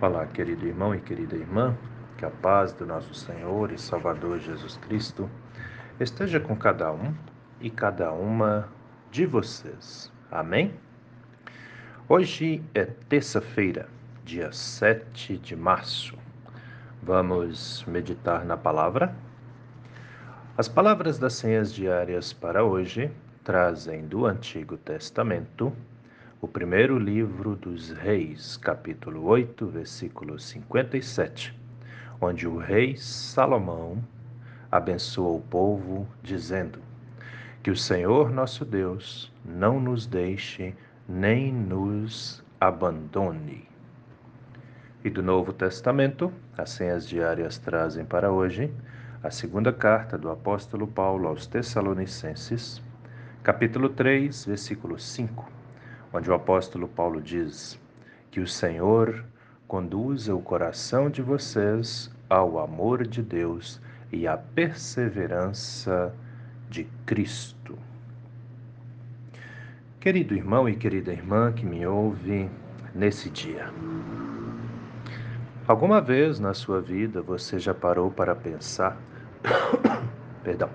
Olá, querido irmão e querida irmã, que a paz do nosso Senhor e Salvador Jesus Cristo esteja com cada um e cada uma de vocês. Amém? Hoje é terça-feira, dia 7 de março. Vamos meditar na palavra? As palavras das senhas diárias para hoje trazem do Antigo Testamento o primeiro livro dos Reis, capítulo 8, versículo 57, onde o rei Salomão abençoa o povo, dizendo: Que o Senhor nosso Deus não nos deixe nem nos abandone. E do Novo Testamento, as senhas diárias trazem para hoje a segunda carta do apóstolo Paulo aos Tessalonicenses, capítulo 3, versículo 5 onde o apóstolo Paulo diz que o Senhor conduza o coração de vocês ao amor de Deus e à perseverança de Cristo. Querido irmão e querida irmã que me ouve nesse dia, alguma vez na sua vida você já parou para pensar, perdão,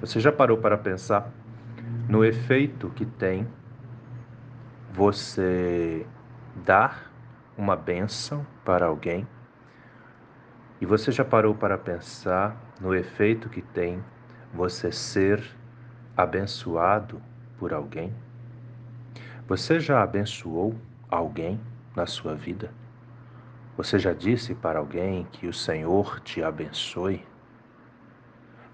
você já parou para pensar no efeito que tem você dar uma bênção para alguém e você já parou para pensar no efeito que tem você ser abençoado por alguém? Você já abençoou alguém na sua vida? Você já disse para alguém que o Senhor te abençoe?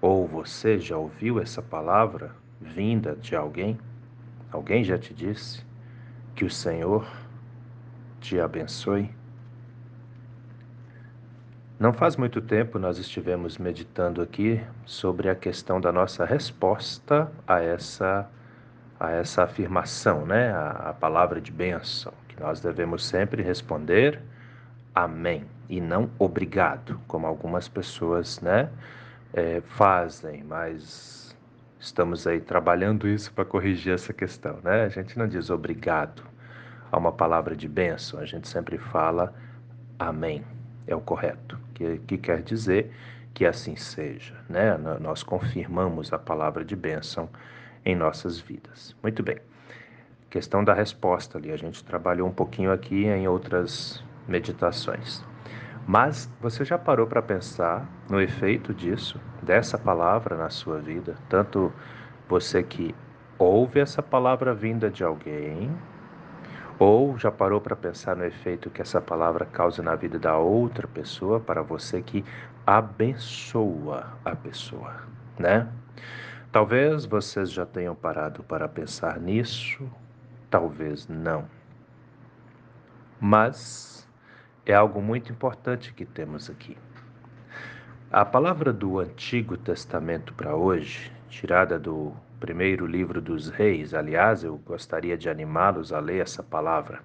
Ou você já ouviu essa palavra vinda de alguém? Alguém já te disse? Que o Senhor te abençoe. Não faz muito tempo nós estivemos meditando aqui sobre a questão da nossa resposta a essa a essa afirmação, né? A, a palavra de bênção, que nós devemos sempre responder amém e não obrigado, como algumas pessoas, né, é, fazem, mas Estamos aí trabalhando isso para corrigir essa questão, né? A gente não diz obrigado a uma palavra de bênção, a gente sempre fala amém, é o correto, que, que quer dizer que assim seja, né? Nós confirmamos a palavra de bênção em nossas vidas. Muito bem. Questão da resposta ali, a gente trabalhou um pouquinho aqui em outras meditações. Mas você já parou para pensar no efeito disso, dessa palavra na sua vida? Tanto você que ouve essa palavra vinda de alguém, ou já parou para pensar no efeito que essa palavra causa na vida da outra pessoa, para você que abençoa a pessoa, né? Talvez vocês já tenham parado para pensar nisso, talvez não. Mas é algo muito importante que temos aqui. A palavra do Antigo Testamento para hoje, tirada do primeiro livro dos Reis, aliás, eu gostaria de animá-los a ler essa palavra.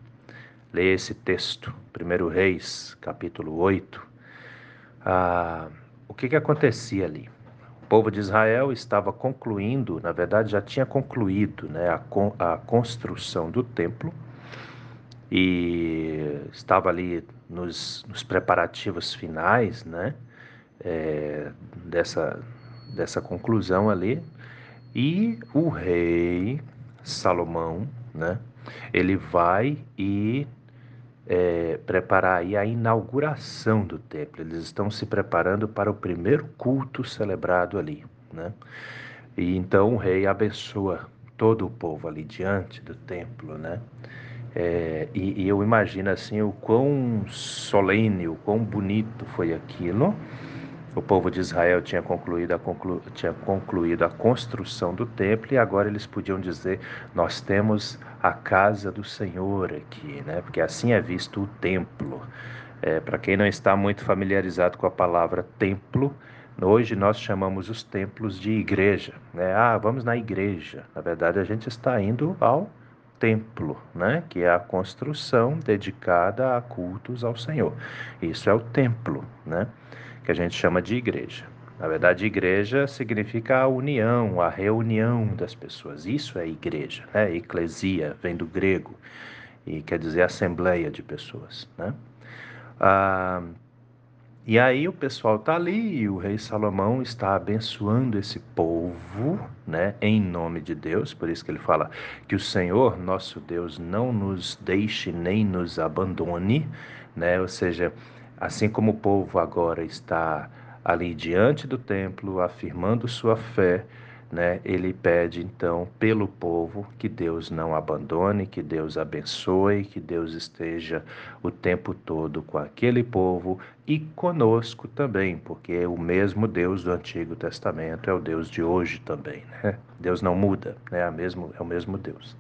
Leia esse texto, 1 Reis, capítulo 8. Ah, o que, que acontecia ali? O povo de Israel estava concluindo, na verdade já tinha concluído né, a, a construção do templo e estava ali nos, nos preparativos finais, né, é, dessa, dessa conclusão ali, e o rei Salomão, né, ele vai e é, preparar aí a inauguração do templo. Eles estão se preparando para o primeiro culto celebrado ali, né? E então o rei abençoa todo o povo ali diante do templo, né? É, e, e, eu imagino assim o quão solene, o quão bonito foi aquilo. O povo de Israel tinha concluído, a conclu, tinha concluído a construção do templo e agora eles podiam dizer: Nós temos a casa do Senhor aqui, né? porque assim é visto o templo. É, Para quem não está muito familiarizado com a palavra templo, hoje nós chamamos os templos de igreja. Né? Ah, vamos na igreja. Na verdade, a gente está indo ao templo, né? que é a construção dedicada a cultos ao Senhor. Isso é o templo, né? que a gente chama de igreja. Na verdade, igreja significa a união, a reunião das pessoas. Isso é igreja, né? Eclesia vem do grego e quer dizer assembleia de pessoas, né? Ah, e aí o pessoal está ali e o rei Salomão está abençoando esse povo, né, em nome de Deus. Por isso que ele fala que o Senhor, nosso Deus, não nos deixe nem nos abandone, né? Ou seja, assim como o povo agora está ali diante do templo, afirmando sua fé, né, ele pede então pelo povo que Deus não abandone, que Deus abençoe, que Deus esteja o tempo todo com aquele povo e conosco também, porque o mesmo Deus do Antigo Testamento é o Deus de hoje também. Né? Deus não muda, né? é, mesmo, é o mesmo Deus.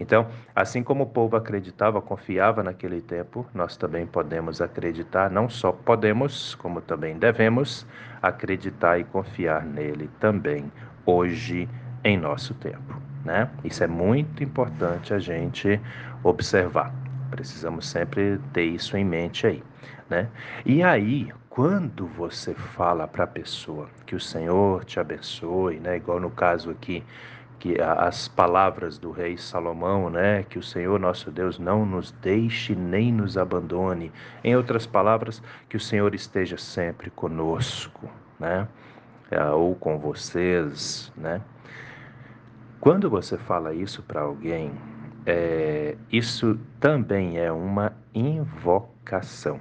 Então, assim como o povo acreditava, confiava naquele tempo, nós também podemos acreditar, não só podemos, como também devemos acreditar e confiar nele também hoje em nosso tempo, né? Isso é muito importante a gente observar. Precisamos sempre ter isso em mente aí, né? E aí, quando você fala para a pessoa que o Senhor te abençoe, né? Igual no caso aqui que as palavras do rei Salomão, né, que o Senhor nosso Deus não nos deixe nem nos abandone. Em outras palavras, que o Senhor esteja sempre conosco, né? É, ou com vocês, né? Quando você fala isso para alguém, é, isso também é uma invocação.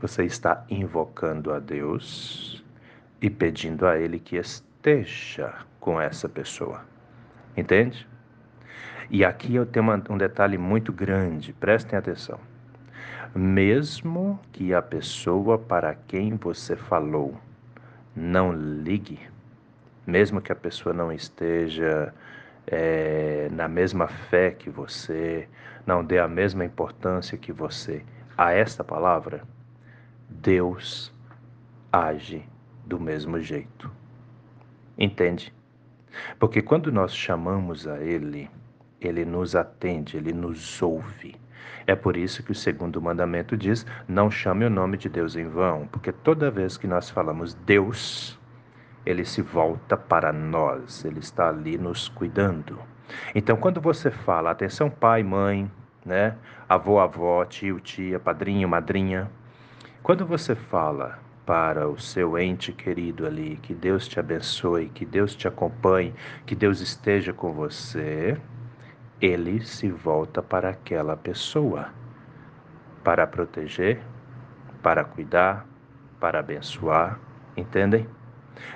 Você está invocando a Deus e pedindo a Ele que esteja com essa pessoa. Entende? E aqui eu tenho um detalhe muito grande, prestem atenção. Mesmo que a pessoa para quem você falou não ligue, mesmo que a pessoa não esteja é, na mesma fé que você, não dê a mesma importância que você a esta palavra, Deus age do mesmo jeito. Entende? Porque quando nós chamamos a Ele, Ele nos atende, Ele nos ouve. É por isso que o segundo mandamento diz: não chame o nome de Deus em vão, porque toda vez que nós falamos Deus, ele se volta para nós, ele está ali nos cuidando. Então, quando você fala, atenção, pai, mãe, né, avô, avó, tio, tia, padrinho, madrinha, quando você fala para o seu ente querido ali. Que Deus te abençoe, que Deus te acompanhe, que Deus esteja com você. Ele se volta para aquela pessoa para proteger, para cuidar, para abençoar, entendem?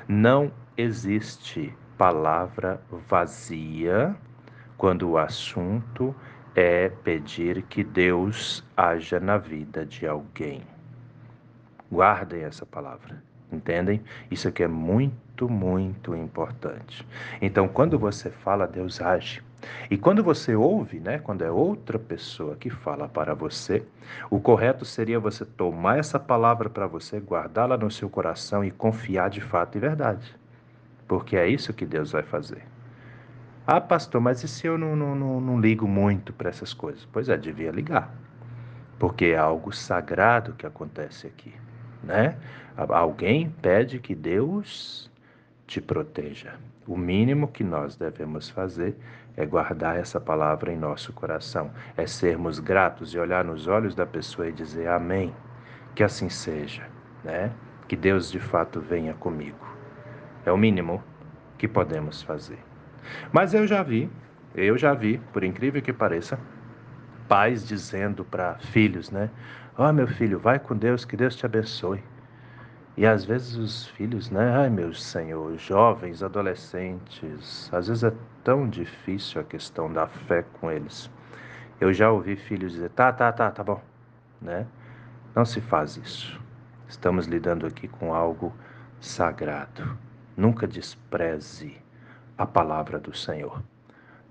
Não existe palavra vazia quando o assunto é pedir que Deus haja na vida de alguém. Guardem essa palavra. Entendem? Isso aqui é muito, muito importante. Então, quando você fala, Deus age. E quando você ouve, né, quando é outra pessoa que fala para você, o correto seria você tomar essa palavra para você, guardá-la no seu coração e confiar de fato e verdade. Porque é isso que Deus vai fazer. Ah, pastor, mas e se eu não, não, não, não ligo muito para essas coisas? Pois é, devia ligar. Porque é algo sagrado que acontece aqui né? Alguém pede que Deus te proteja. O mínimo que nós devemos fazer é guardar essa palavra em nosso coração, é sermos gratos e olhar nos olhos da pessoa e dizer amém. Que assim seja, né? Que Deus de fato venha comigo. É o mínimo que podemos fazer. Mas eu já vi, eu já vi, por incrível que pareça, pais dizendo para filhos, né? Ó oh, meu filho, vai com Deus, que Deus te abençoe. E às vezes os filhos, né? Ai meu Senhor, jovens, adolescentes, às vezes é tão difícil a questão da fé com eles. Eu já ouvi filhos dizer, tá, tá, tá, tá bom, né? Não se faz isso. Estamos lidando aqui com algo sagrado. Nunca despreze a palavra do Senhor.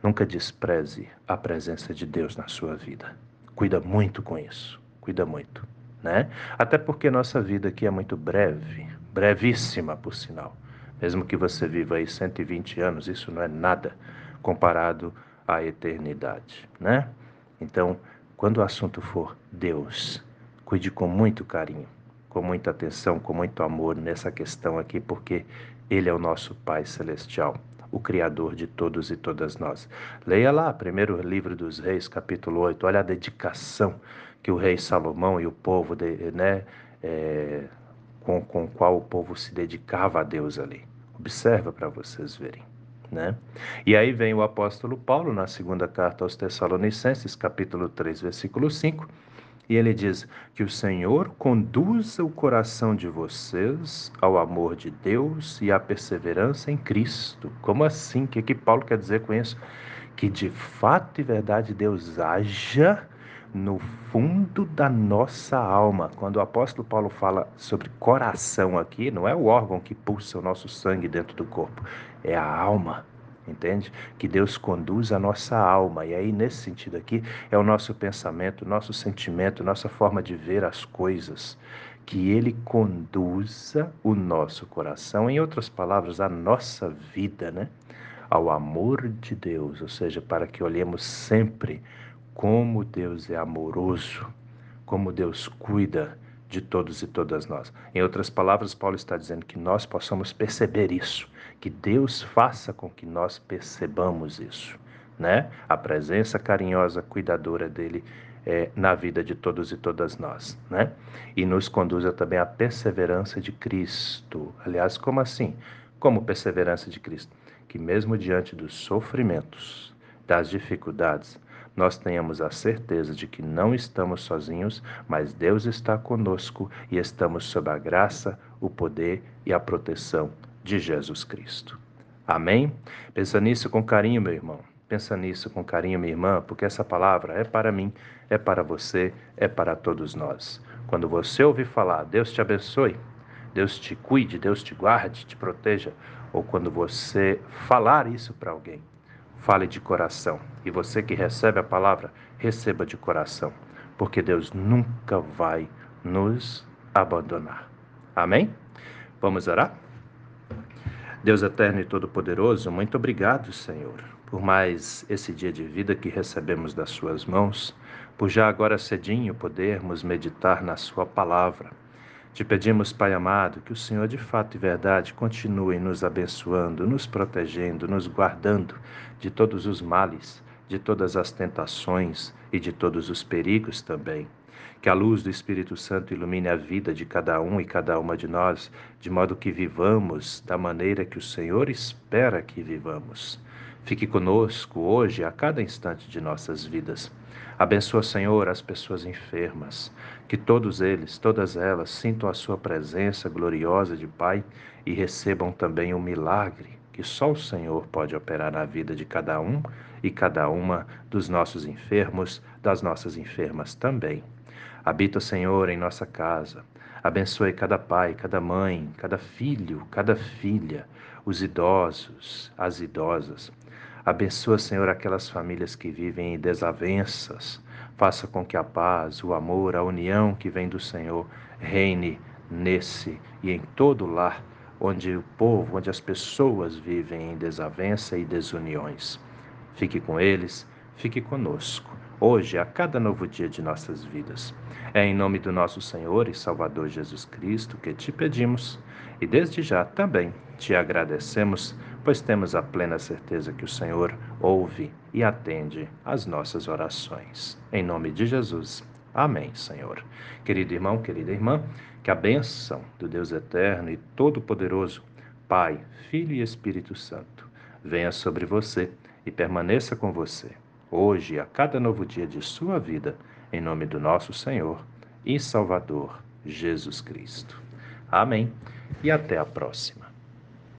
Nunca despreze a presença de Deus na sua vida. Cuida muito com isso cuida muito, né? Até porque nossa vida aqui é muito breve, brevíssima, por sinal. Mesmo que você viva aí 120 anos, isso não é nada comparado à eternidade, né? Então, quando o assunto for Deus, cuide com muito carinho, com muita atenção, com muito amor nessa questão aqui, porque Ele é o nosso Pai Celestial, o Criador de todos e todas nós. Leia lá, primeiro livro dos Reis, capítulo 8, olha a dedicação que o rei Salomão e o povo, de, né, é, com, com o qual o povo se dedicava a Deus ali. Observa para vocês verem. Né? E aí vem o apóstolo Paulo na segunda carta aos Tessalonicenses, capítulo 3, versículo 5, e ele diz que o Senhor conduza o coração de vocês ao amor de Deus e à perseverança em Cristo. Como assim? O que, que Paulo quer dizer com isso? Que de fato e verdade Deus haja no fundo da nossa alma. Quando o apóstolo Paulo fala sobre coração aqui, não é o órgão que pulsa o nosso sangue dentro do corpo, é a alma. Entende? Que Deus conduz a nossa alma. E aí, nesse sentido aqui, é o nosso pensamento, nosso sentimento, nossa forma de ver as coisas. Que Ele conduza o nosso coração, em outras palavras, a nossa vida, né? Ao amor de Deus, ou seja, para que olhemos sempre como Deus é amoroso, como Deus cuida de todos e todas nós. Em outras palavras, Paulo está dizendo que nós possamos perceber isso, que Deus faça com que nós percebamos isso, né? A presença carinhosa, cuidadora dele é, na vida de todos e todas nós, né? E nos conduza também à perseverança de Cristo. Aliás, como assim? Como perseverança de Cristo? Que mesmo diante dos sofrimentos, das dificuldades, nós tenhamos a certeza de que não estamos sozinhos, mas Deus está conosco e estamos sob a graça, o poder e a proteção de Jesus Cristo. Amém? Pensa nisso com carinho, meu irmão. Pensa nisso com carinho, minha irmã, porque essa palavra é para mim, é para você, é para todos nós. Quando você ouvir falar, Deus te abençoe, Deus te cuide, Deus te guarde, te proteja, ou quando você falar isso para alguém, Fale de coração. E você que recebe a palavra, receba de coração, porque Deus nunca vai nos abandonar. Amém? Vamos orar? Deus eterno e todo-poderoso, muito obrigado, Senhor, por mais esse dia de vida que recebemos das Suas mãos, por já agora cedinho podermos meditar na Sua palavra te pedimos, Pai amado, que o Senhor de fato e verdade continue nos abençoando, nos protegendo, nos guardando de todos os males, de todas as tentações e de todos os perigos também. Que a luz do Espírito Santo ilumine a vida de cada um e cada uma de nós, de modo que vivamos da maneira que o Senhor espera que vivamos. Fique conosco hoje, a cada instante de nossas vidas. Abençoa, Senhor, as pessoas enfermas, que todos eles, todas elas, sintam a Sua presença gloriosa de Pai e recebam também o milagre que só o Senhor pode operar na vida de cada um e cada uma dos nossos enfermos, das nossas enfermas também. Habita, Senhor, em nossa casa. Abençoe cada pai, cada mãe, cada filho, cada filha, os idosos, as idosas. Abençoa, Senhor, aquelas famílias que vivem em desavenças. Faça com que a paz, o amor, a união que vem do Senhor reine nesse e em todo lar onde o povo, onde as pessoas vivem em desavença e desuniões. Fique com eles, fique conosco, hoje, a cada novo dia de nossas vidas. É em nome do nosso Senhor e Salvador Jesus Cristo que te pedimos e desde já também te agradecemos pois temos a plena certeza que o Senhor ouve e atende às nossas orações. Em nome de Jesus. Amém, Senhor. Querido irmão, querida irmã, que a bênção do Deus eterno e todo-poderoso, Pai, Filho e Espírito Santo, venha sobre você e permaneça com você, hoje e a cada novo dia de sua vida, em nome do nosso Senhor e Salvador, Jesus Cristo. Amém. E até a próxima.